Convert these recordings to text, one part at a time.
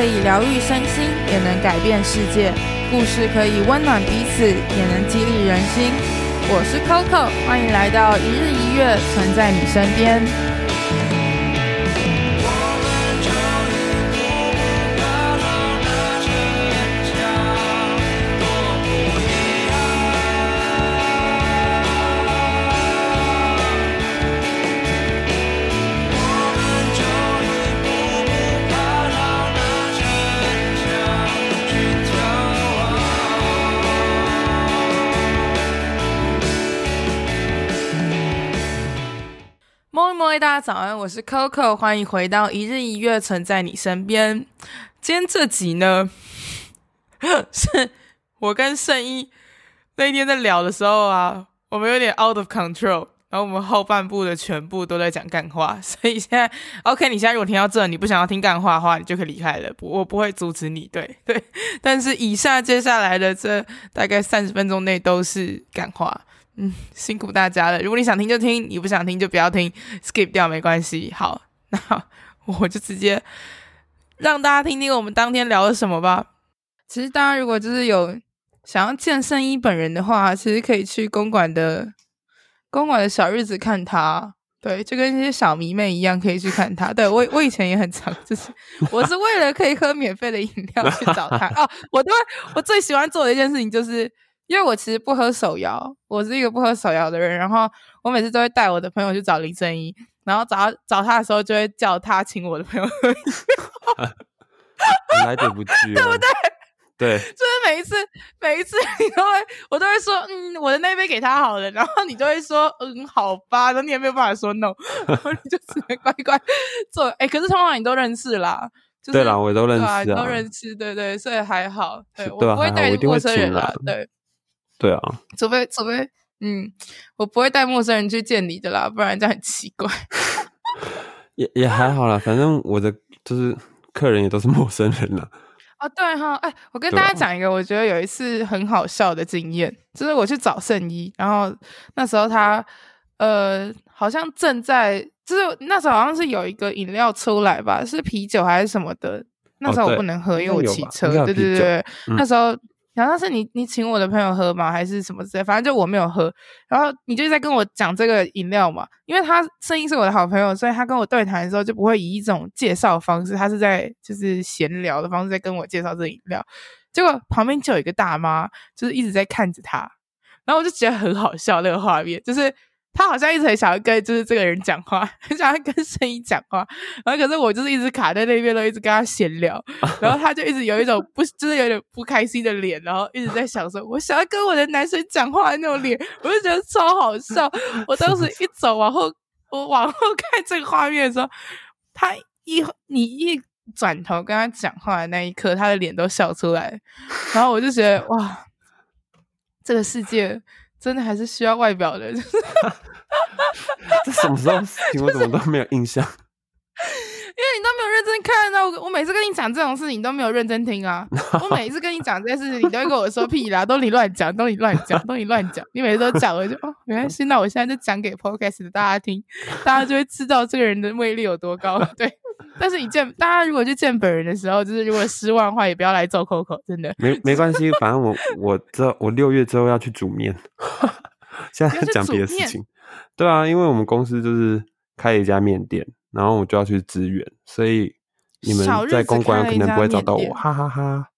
可以疗愈身心，也能改变世界；故事可以温暖彼此，也能激励人心。我是 Coco，欢迎来到一日一月，存在你身边。大家早安，我是 Coco，欢迎回到一日一月，存在你身边。今天这集呢，是我跟圣依那天在聊的时候啊，我们有点 out of control，然后我们后半部的全部都在讲干话，所以现在 OK，你现在如果听到这，你不想要听干话的话，你就可以离开了，我不会阻止你，对 对。但是以下接下来的这大概三十分钟内都是干话。嗯，辛苦大家了。如果你想听就听，你不想听就不要听，skip 掉没关系。好，那我就直接让大家听听我们当天聊了什么吧。其实大家如果就是有想要见圣依本人的话，其实可以去公馆的公馆的小日子看他。对，就跟那些小迷妹一样，可以去看他。对，我我以前也很常，就是我是为了可以喝免费的饮料去找他。哦，我都我最喜欢做的一件事情就是。因为我其实不喝手摇，我是一个不喝手摇的人。然后我每次都会带我的朋友去找林正英，然后找他找他的时候，就会叫他请我的朋友喝。来者不拒，对不 对？对，就是每一次，每一次你都会，我都会说，嗯，我的那杯给他好了。然后你就会说，嗯，好吧。然后你也没有办法说 no，然后你就只能乖乖做。哎，可是通常你都认识啦，就是、对啦，我都认识啊，啊，都认识，对对，所以还好。对，对我不会带陌生人啦，对。对啊，除非除非，嗯，我不会带陌生人去见你的啦，不然这样很奇怪。也也还好啦，反正我的就是客人也都是陌生人啦。哦，对哈，哎，我跟大家讲一个，我觉得有一次很好笑的经验，就是我去找圣依，然后那时候他呃好像正在，就是那时候好像是有一个饮料出来吧，是啤酒还是什么的，那时候我不能喝，哦、因为我骑车，对对对对，嗯、那时候。然后是你，你请我的朋友喝吗？还是什么之类？反正就我没有喝。然后你就在跟我讲这个饮料嘛，因为他声音是我的好朋友，所以他跟我对谈的时候就不会以一种介绍方式，他是在就是闲聊的方式在跟我介绍这饮料。结果旁边就有一个大妈，就是一直在看着他，然后我就觉得很好笑那个画面，就是。他好像一直很想要跟就是这个人讲话，很想要跟声音讲话，然后可是我就是一直卡在那边，都一直跟他闲聊，然后他就一直有一种不就是有点不开心的脸，然后一直在想说，我想要跟我的男生讲话的那种脸，我就觉得超好笑。我当时一走往后，我往后看这个画面的时候，他一你一转头跟他讲话的那一刻，他的脸都笑出来，然后我就觉得哇，这个世界。真的还是需要外表的，就 是这什么时候事情我怎么都没有印象？因为你都没有认真看啊！我我每次跟你讲这种事情，你都没有认真听啊！我每一次跟你讲这件事情，你都会跟我说屁啦，都你乱讲，都你乱讲，都你乱讲。你每次都讲，我就哦，没关系，那我现在就讲给 Podcast 的大家听，大家就会知道这个人的魅力有多高。对。但是你见大家如果去见本人的时候，就是如果失望的话，也不要来揍 Coco，真的 没没关系。反正我我这我六月之后要去煮面，现在讲别的事情。对啊，因为我们公司就是开了一家面店，然后我就要去支援，所以你们在公关可能不会找到我，哈哈哈哈。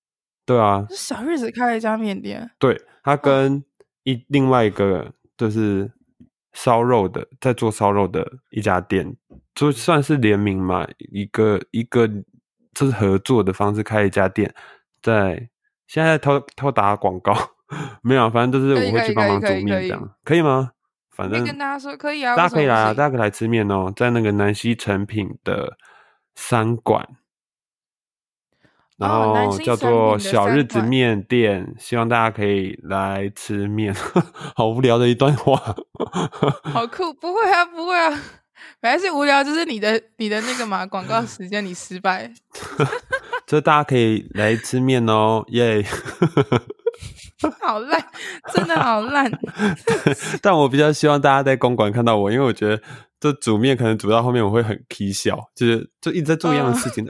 对啊，小日子开了一家面店，对，他跟一、哦、另外一个就是。烧肉的，在做烧肉的一家店，就算是联名嘛，一个一个就是合作的方式开一家店，在现在偷偷打广告，没有，反正就是我会去帮忙煮面这样，可以吗？反正跟大家说可以啊，大家可以来啊，大家可以来吃面哦，在那个南西成品的三馆。然后叫做小日子面店，哦、希望大家可以来吃面。好无聊的一段话，好酷！不会啊，不会啊，本来是无聊，就是你的你的那个嘛广告时间你失败。就大家可以来吃面哦，耶、yeah！好烂，真的好烂。但我比较希望大家在公馆看到我，因为我觉得这煮面可能煮到后面我会很 k 笑，就是就一直在做一样的事情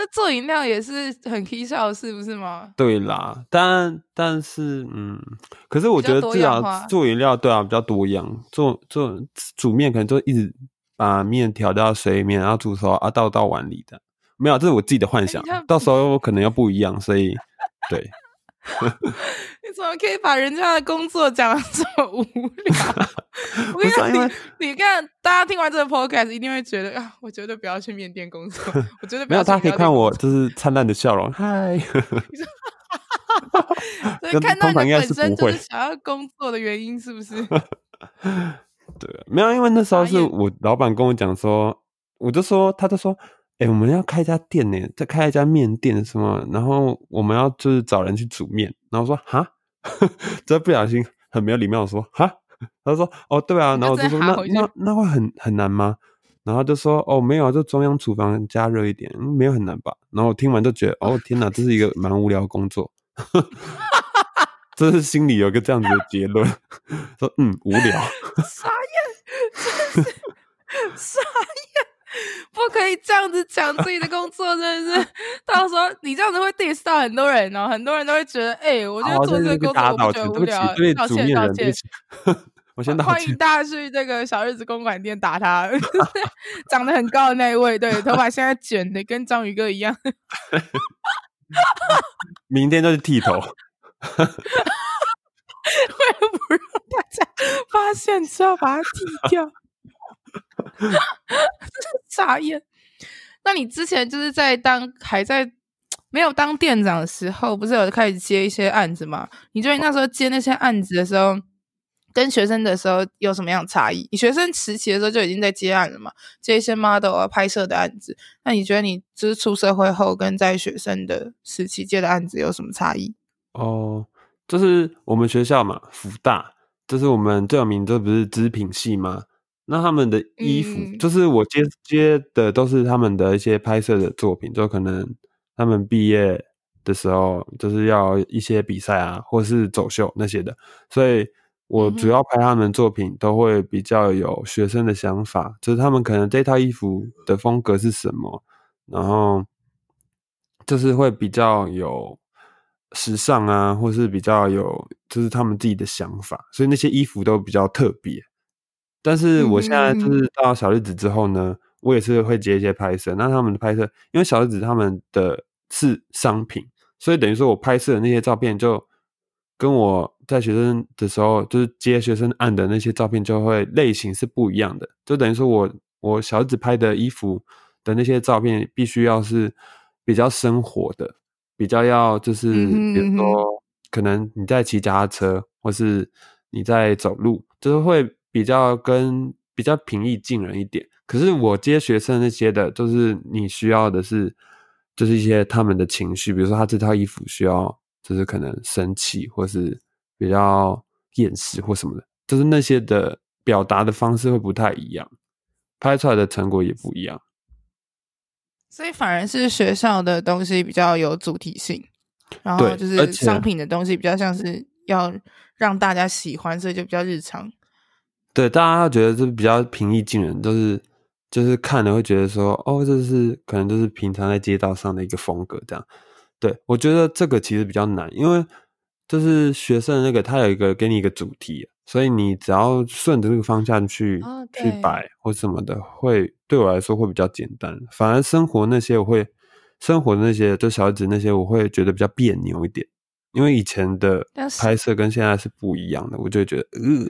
那做饮料也是很 k 笑，是不是吗？对啦，但但是嗯，可是我觉得至少做饮料对啊比较多样，做做煮面可能就一直把面调到水里面，然后煮熟啊倒到碗里的，没有，这是我自己的幻想，欸、到时候可能要不一样，所以对。你怎么可以把人家的工作讲的这么无聊？我跟你讲，你你看，大家听完这个 podcast 一定会觉得啊，我绝对不要去面店工作，我绝对。没有，大家可以看我就是灿烂的笑容，嗨。所以看到你本身就是想要工作的原因，是不是？对，没有，因为那时候是我老板跟我讲说，我就说，他就说。哎、欸，我们要开一家店呢，再开一家面店什么，然后我们要就是找人去煮面，然后我说哈，这不小心很没有礼貌说哈，他说哦对啊，然后我就说那那那会很很难吗？然后就说哦没有啊，就中央厨房加热一点，没有很难吧？然后我听完就觉得哦天哪，这是一个蛮无聊的工作，这是心里有个这样子的结论，说嗯无聊，傻眼，傻眼。不可以这样子讲自己的工作，真的是 到时候你这样子会 diss 到很多人哦，很多人都会觉得，哎、欸，我觉得做这个工作我不觉得无聊，道歉道歉。我先道歉。欢迎大家去这个小日子公馆店打他，长得很高的那一位，对，头发现在卷的跟章鱼哥一样。明天就去剃头。为了不让大家发现，只要把它剃掉。傻眼！那你之前就是在当还在没有当店长的时候，不是有开始接一些案子吗？你觉得那时候接那些案子的时候，跟学生的时候有什么样的差异？你学生时期的时候就已经在接案了嘛？接一些 model 啊拍摄的案子。那你觉得你就是出社会后跟在学生的时期接的案子有什么差异？哦，就是我们学校嘛，福大，就是我们最有名的不是织品系吗？那他们的衣服，嗯、就是我接接的都是他们的一些拍摄的作品，就可能他们毕业的时候就是要一些比赛啊，或是走秀那些的，所以我主要拍他们作品都会比较有学生的想法，就是他们可能这套衣服的风格是什么，然后就是会比较有时尚啊，或是比较有就是他们自己的想法，所以那些衣服都比较特别。但是我现在就是到小日子之后呢，我也是会接一些拍摄。那他们的拍摄，因为小日子他们的是商品，所以等于说我拍摄的那些照片，就跟我在学生的时候就是接学生案的那些照片，就会类型是不一样的。就等于说我我小日子拍的衣服的那些照片，必须要是比较生活的，比较要就是比如说可能你在骑脚踏车，或是你在走路，就是会。比较跟比较平易近人一点，可是我接学生那些的，就是你需要的是，就是一些他们的情绪，比如说他这套衣服需要，就是可能生气，或是比较厌世或什么的，就是那些的表达的方式会不太一样，拍出来的成果也不一样，所以反而是学校的东西比较有主题性，然后就是商品的东西比较像是要让大家喜欢，所以就比较日常。对，大家觉得这比较平易近人，就是就是看了会觉得说，哦，这是可能就是平常在街道上的一个风格这样。对，我觉得这个其实比较难，因为就是学生那个他有一个给你一个主题，所以你只要顺着这个方向去、哦、去摆或什么的，会对我来说会比较简单。反而生活那些我会生活的那些就小孩子那些我会觉得比较别扭一点，因为以前的拍摄跟现在是不一样的，我就会觉得呃。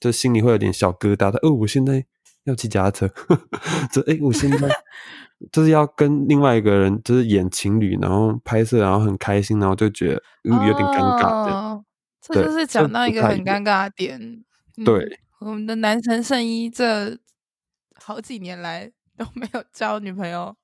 就心里会有点小疙瘩的哦，我现在要骑脚踏车，这哎、欸，我现在 就是要跟另外一个人就是演情侣，然后拍摄，然后很开心，然后就觉得、嗯、有点尴尬。哦，这就是讲到一个很尴尬的点。对、嗯，我们的男神圣衣这好几年来都没有交女朋友。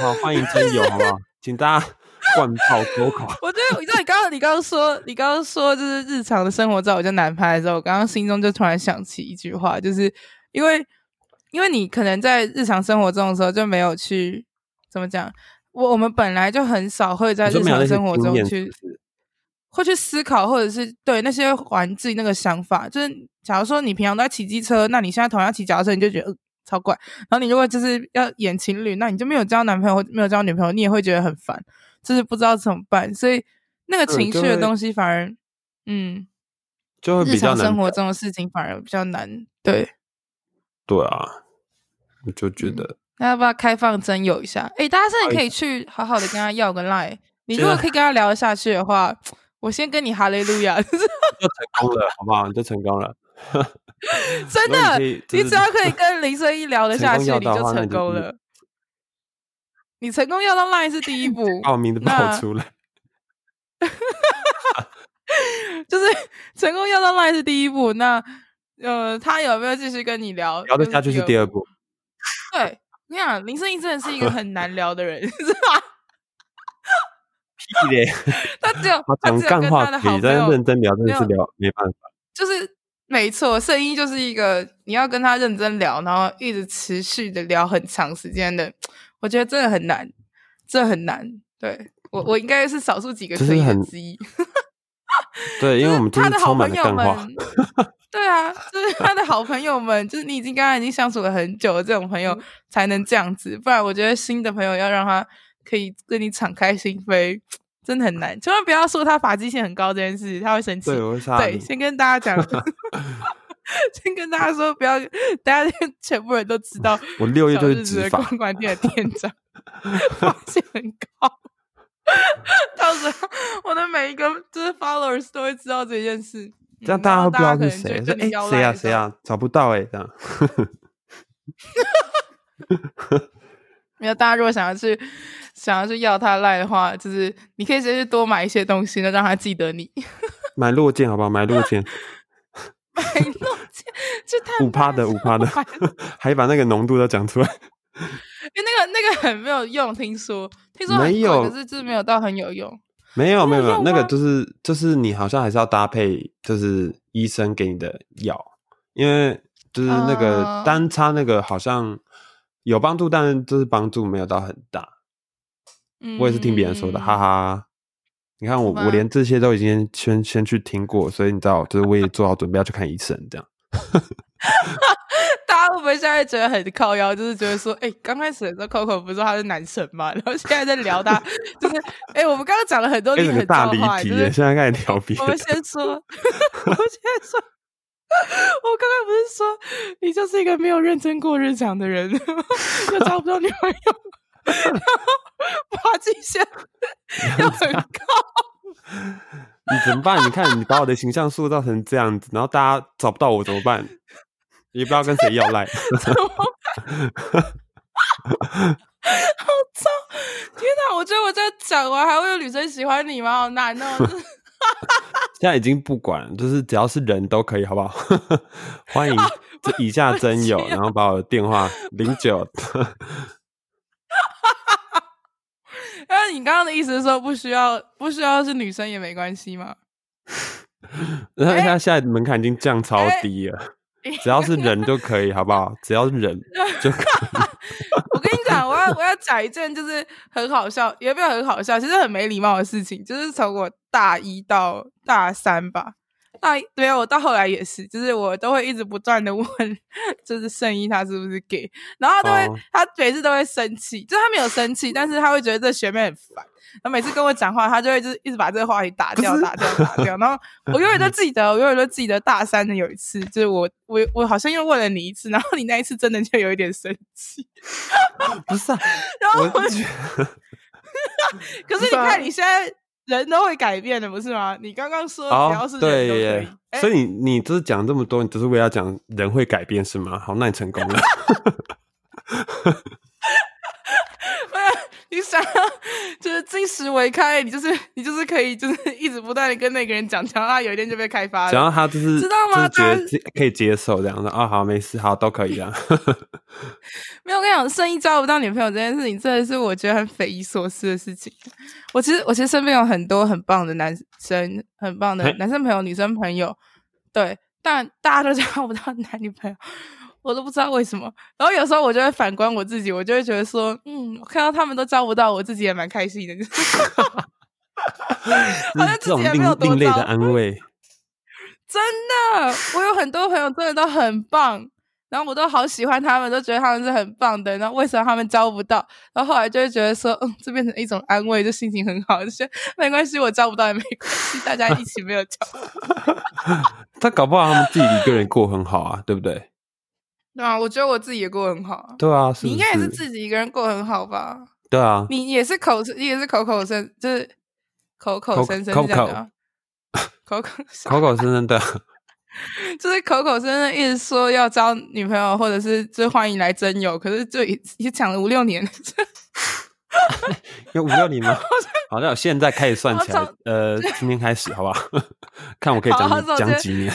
好，欢迎真友，好不好？请大家。灌炮多口，我觉得，你知道，你刚刚你刚刚说，你刚刚说，就是日常的生活照比较难拍的时候，我刚刚心中就突然想起一句话，就是因为，因为你可能在日常生活中的时候就没有去怎么讲，我我们本来就很少会在日常生活中去，会去思考，或者是对那些环境那个想法，就是假如说你平常都在骑机车，那你现在同样骑脚踏车，你就觉得。超怪。然后你如果就是要演情侣，那你就没有交男朋友或没有交女朋友，你也会觉得很烦，就是不知道怎么办。所以那个情绪的东西反而，嗯，就会比较难。日常生活中的事情反而比较难。对，对啊，我就觉得，那、嗯、要不要开放征友一下？哎，大家现在可以去好好的跟他要个 line。你如果可以跟他聊得下去的话，我先跟你哈利路亚，就成功了，好不好？你就成功了，真的，你，只要可以跟林生一聊得下去，你就成功了。你成功要到 line 是第一步，把我名字报出来，就是成功要到 line 是第一步。那呃，他有没有继续跟你聊？聊得下去是第二步。对，你想林声一真的是一个很难聊的人，是吧？屁咧！他只有他讲干话可以，但是认真聊真的是聊没办法。就是没错，声一就是一个你要跟他认真聊，然后一直持续的聊很长时间的，我觉得真的很难，这很难。对我，我应该是少数几个之一。对，因为我们他的好朋友们，对啊，就是他的好朋友们，就是你已经跟他已经相处了很久的这种朋友才能这样子，不然我觉得新的朋友要让他。可以跟你敞开心扉，真的很难。千万不要说他发际线很高这件事，他会生气。对，对，先跟大家讲，先跟大家说，不要，大家全部人都知道。我六月就是直发。公关店的店长，发际线很高。到时候我的每一个就是 followers 都会知道这件事，这样大家会不知道是谁。说哎，谁呀谁呀，找不到哎、欸，这样。没有，大家如果想要去。想要去要他赖的话，就是你可以直接去多买一些东西，呢，让他记得你。买落件好不好？买落剑，买落剑就太五趴的五趴的，还把那个浓度都讲出来。因为那个那个很没有用，听说听说没有，可是就是没有到很有用。没有没有没有，那个就是就是你好像还是要搭配，就是医生给你的药，因为就是那个单擦那个好像有帮助，但是就是帮助没有到很大。我也是听别人说的，嗯、哈哈。你看我，我连这些都已经先先去听过，所以你知道，就是我也做好准备要去看医生，这样。大家会不会现在觉得很靠腰？就是觉得说，哎、欸，刚开始的时候，Coco 不是说他是男神嘛？然后现在在聊他，就是，哎、欸，我们刚刚讲了很多你很大话，就是现在开始聊别的。我们先说，我们先说，我刚刚不是说你就是一个没有认真过日常的人，又找不到女朋友。然后发际线要很高，你怎么办？你看，你把我的形象塑造成这样子，然后大家找不到我怎么办？也不知道跟谁要赖，怎么办？好糟！天哪，我觉得我这样讲完还会有女生喜欢你吗？好难哦！现在已经不管，就是只要是人都可以，好不好？欢迎这以下真友，然后把我的电话零九。那你刚刚的意思是说，不需要不需要是女生也没关系吗？然后他现在门槛已经降超低了，欸、只要是人就可以，好不好？只要是人就可以。我跟你讲，我要我要讲一件就是很好笑，也不有很好笑，其实很没礼貌的事情，就是从我大一到大三吧。那对啊，我到后来也是，就是我都会一直不断的 问，就是圣一他是不是 gay，然后他都会，oh. 他每次都会生气，就是他没有生气，但是他会觉得这学妹很烦，他每次跟我讲话，他就会就是一直把这个话题打掉，打掉，打掉，然后 我永远都记得，我永远都记得大三的有一次，就是我我我好像又问了你一次，然后你那一次真的就有一点生气，不是啊，然后我觉得，可是你看你现在。人都会改变的，不是吗？你刚刚说只要是人都可以，哦对欸、所以你你就是讲这么多，你只是为了讲人会改变是吗？好，那你成功了。你想 就是金石为开，你就是你就是可以就是一直不断的跟那个人讲，讲到他有一天就被开发了，讲到他就是知道吗？就是觉得可以接受这样的啊、哦，好，没事，好，都可以啊。没有，我跟你讲，生意交不到女朋友这件事情，真的是我觉得很匪夷所思的事情。我其实我其实身边有很多很棒的男生，很棒的男生朋友、女生朋友，对，但大家都 交不到男女朋友。我都不知道为什么，然后有时候我就会反观我自己，我就会觉得说，嗯，我看到他们都招不到，我自己也蛮开心的，好像自己也没有多招。另类的安慰。真的，我有很多朋友真的都很棒，然后我都好喜欢他们，都觉得他们是很棒的。然后为什么他们招不到？然后后来就会觉得说，嗯，这变成一种安慰，就心情很好，就是没关系，我招不到也没关系，大家一起没有招。他搞不好他们自己一个人过很好啊，对不对？对啊，我觉得我自己也过很好。对啊，是是，你应该也是自己一个人过很好吧？对啊，你也是口，你也是口口声，就是口口声声讲的，口口 口口声声的。就是口口声声一直说要交女朋友，或者是最欢迎来征友，可是就已经讲了五六年，有五六年吗？好，那我现在开始算起来，呃，今天开始好不好？看我可以讲讲几年。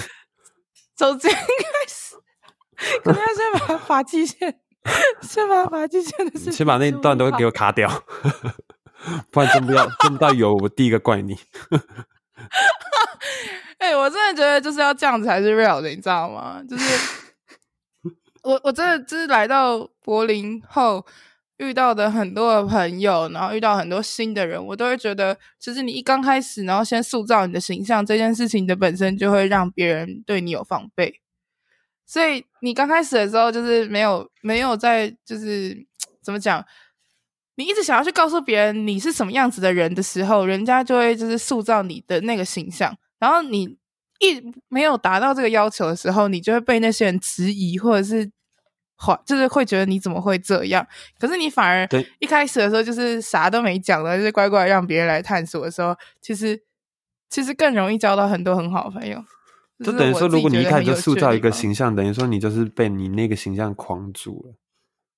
从今天开始，可能要先把发际线，先把发际线的事，先把那段都给我卡掉，不然真不要真不到有我第一个怪你。哎、欸，我真的觉得就是要这样子才是 real 的，你知道吗？就是我我真的就是来到柏林后遇到的很多的朋友，然后遇到很多新的人，我都会觉得，其实你一刚开始，然后先塑造你的形象，这件事情的本身就会让别人对你有防备。所以你刚开始的时候，就是没有没有在就是怎么讲，你一直想要去告诉别人你是什么样子的人的时候，人家就会就是塑造你的那个形象。然后你一没有达到这个要求的时候，你就会被那些人质疑，或者是怀，就是会觉得你怎么会这样？可是你反而一开始的时候就是啥都没讲的，就是乖乖让别人来探索的时候，其实其实更容易交到很多很好的朋友。就等于说，如果你一开始就塑造一个形象，等于说你就是被你那个形象框住了，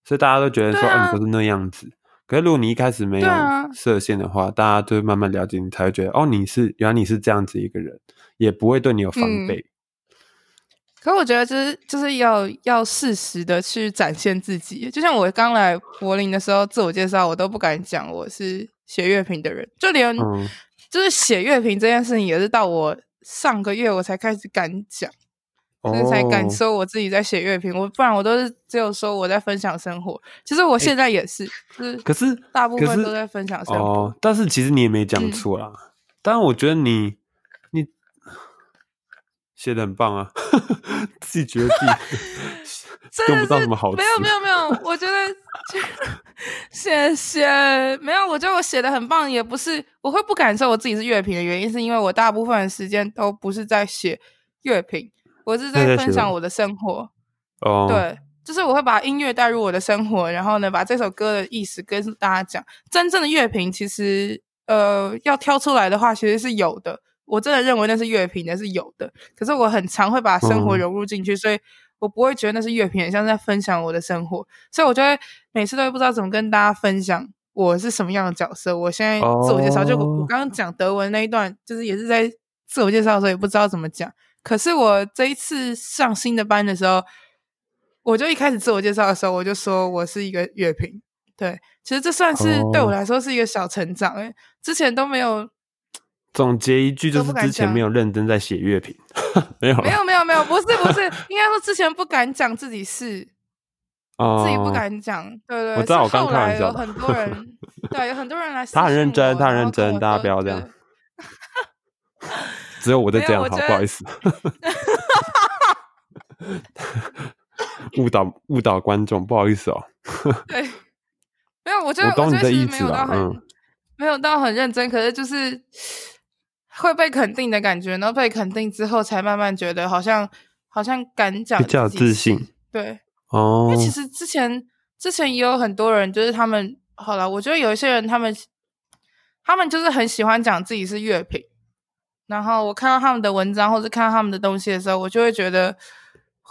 所以大家都觉得说，啊、哦，你都是那样子。可是如果你一开始没有设限的话，啊、大家就会慢慢了解你，才会觉得哦，你是原来你是这样子一个人，也不会对你有防备。嗯、可我觉得就是就是要要适时的去展现自己，就像我刚来柏林的时候，自我介绍我都不敢讲我是写乐评的人，就连、嗯、就是写乐评这件事情也是到我上个月我才开始敢讲。所以才敢说我自己在写乐评，我不然我都是只有说我在分享生活。其实我现在也是，就是可是大部分都在分享生活。哦，但是其实你也没讲错啦。当然，我觉得你你 写的很棒啊，自己觉得自己 用不到什么好词。没有没有没有，我觉得谢谢没有，我觉得我写的很棒，也不是我会不感受我自己是乐评的原因，是因为我大部分的时间都不是在写乐评。我是在分享我的生活，哦，对，就是我会把音乐带入我的生活，然后呢，把这首歌的意思跟大家讲。真正的乐评，其实呃，要挑出来的话，其实是有的。我真的认为那是乐评，那是有的。可是我很常会把生活融入进去，嗯、所以我不会觉得那是乐评，很像在分享我的生活。所以我就会每次都会不知道怎么跟大家分享我是什么样的角色。我现在自我介绍，哦、就我我刚刚讲德文那一段，就是也是在自我介绍的时候也不知道怎么讲。可是我这一次上新的班的时候，我就一开始自我介绍的时候，我就说我是一个乐评。对，其实这算是对我来说是一个小成长。诶、哦、之前都没有总结一句，就是之前没有认真在写乐评，没有，没有，没有，没有，不是，不是，应该说之前不敢讲自己是，哦、自己不敢讲。对对，我知道，我刚开玩笑，有很多人，对，有很多人来，他很认真，他很认真，大家不要这样。只有我在这样，好，不好意思，误导误导观众，不好意思哦。对，没有，我觉得我懂你的意思了，嗯，没有到很认真，可是就是会被肯定的感觉，然后被肯定之后，才慢慢觉得好像好像敢讲，比较自信。对，哦，因为其实之前之前也有很多人，就是他们好了，我觉得有一些人，他们他们就是很喜欢讲自己是乐评。然后我看到他们的文章，或者看到他们的东西的时候，我就会觉得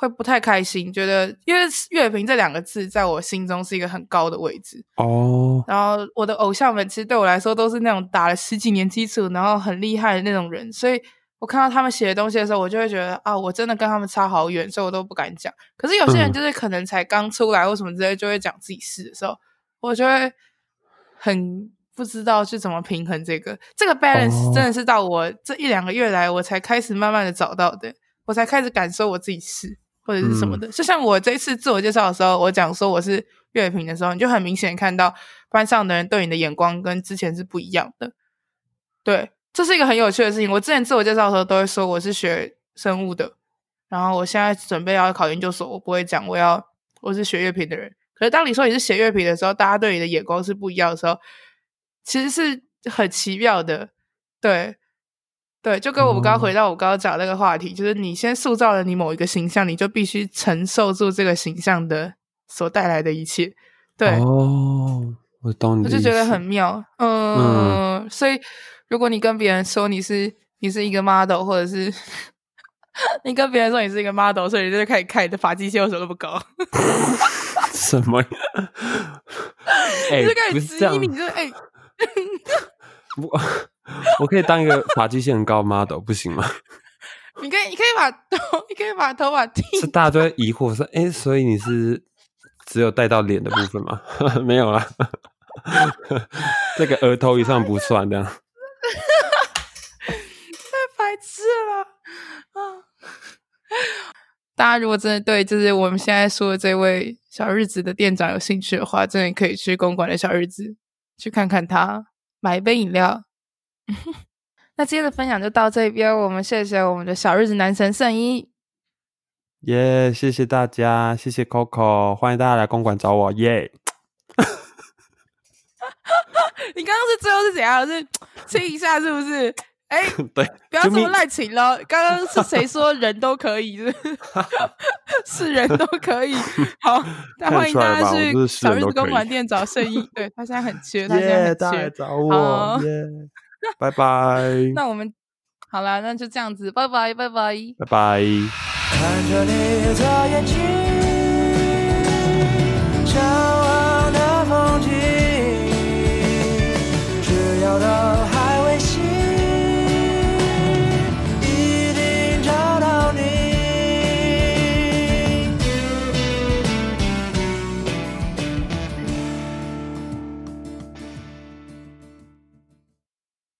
会不太开心，觉得因为乐评这两个字在我心中是一个很高的位置哦。然后我的偶像们其实对我来说都是那种打了十几年基础，然后很厉害的那种人，所以我看到他们写的东西的时候，我就会觉得啊，我真的跟他们差好远，所以我都不敢讲。可是有些人就是可能才刚出来或什么之类，就会讲自己是的时候，我就会很。不知道去怎么平衡这个，这个 balance 真的是到我这一两个月来，我才开始慢慢的找到的，我才开始感受我自己是或者是什么的。嗯、就像我这一次自我介绍的时候，我讲说我是乐评的时候，你就很明显看到班上的人对你的眼光跟之前是不一样的。对，这是一个很有趣的事情。我之前自我介绍的时候都会说我是学生物的，然后我现在准备要考研究所，我不会讲我要我是学乐评的人。可是当你说你是写乐评的时候，大家对你的眼光是不一样的时候，其实是很奇妙的。对，对，就跟我们刚刚回到我刚刚讲那个话题，嗯、就是你先塑造了你某一个形象，你就必须承受住这个形象的所带来的一切。对，哦，我懂你，我就觉得很妙。嗯，嗯，所以如果你跟别人说你是你是一个 model，或者是 你跟别人说你是一个 model，所以你就开始看你的发际线为什么那么高。什么？哎、欸，不是这样，你就哎，我我可以当一个发际线很高 model，不行吗？你可以，你可以把头，你可以把头发剃。是大家都在疑惑说，哎、欸，所以你是只有带到脸的部分吗？没有啦，这个额头以上不算这样。太白痴了啊！大家如果真的对就是我们现在说的这位小日子的店长有兴趣的话，真的可以去公馆的小日子去看看他，买一杯饮料。那今天的分享就到这边，我们谢谢我们的小日子男神圣一，耶！谢谢大家，谢谢 Coco，欢迎大家来公馆找我，耶！你刚刚是最后是怎样？是亲一下是不是？哎，对，不要这么滥情了。刚刚是谁说人都可以？是是人都可以。好，那欢迎大家去小日子公馆店找圣一。对，他现在很缺，他现在很缺。找我，拜拜。那我们好了，那就这样子，拜拜，拜拜，拜拜。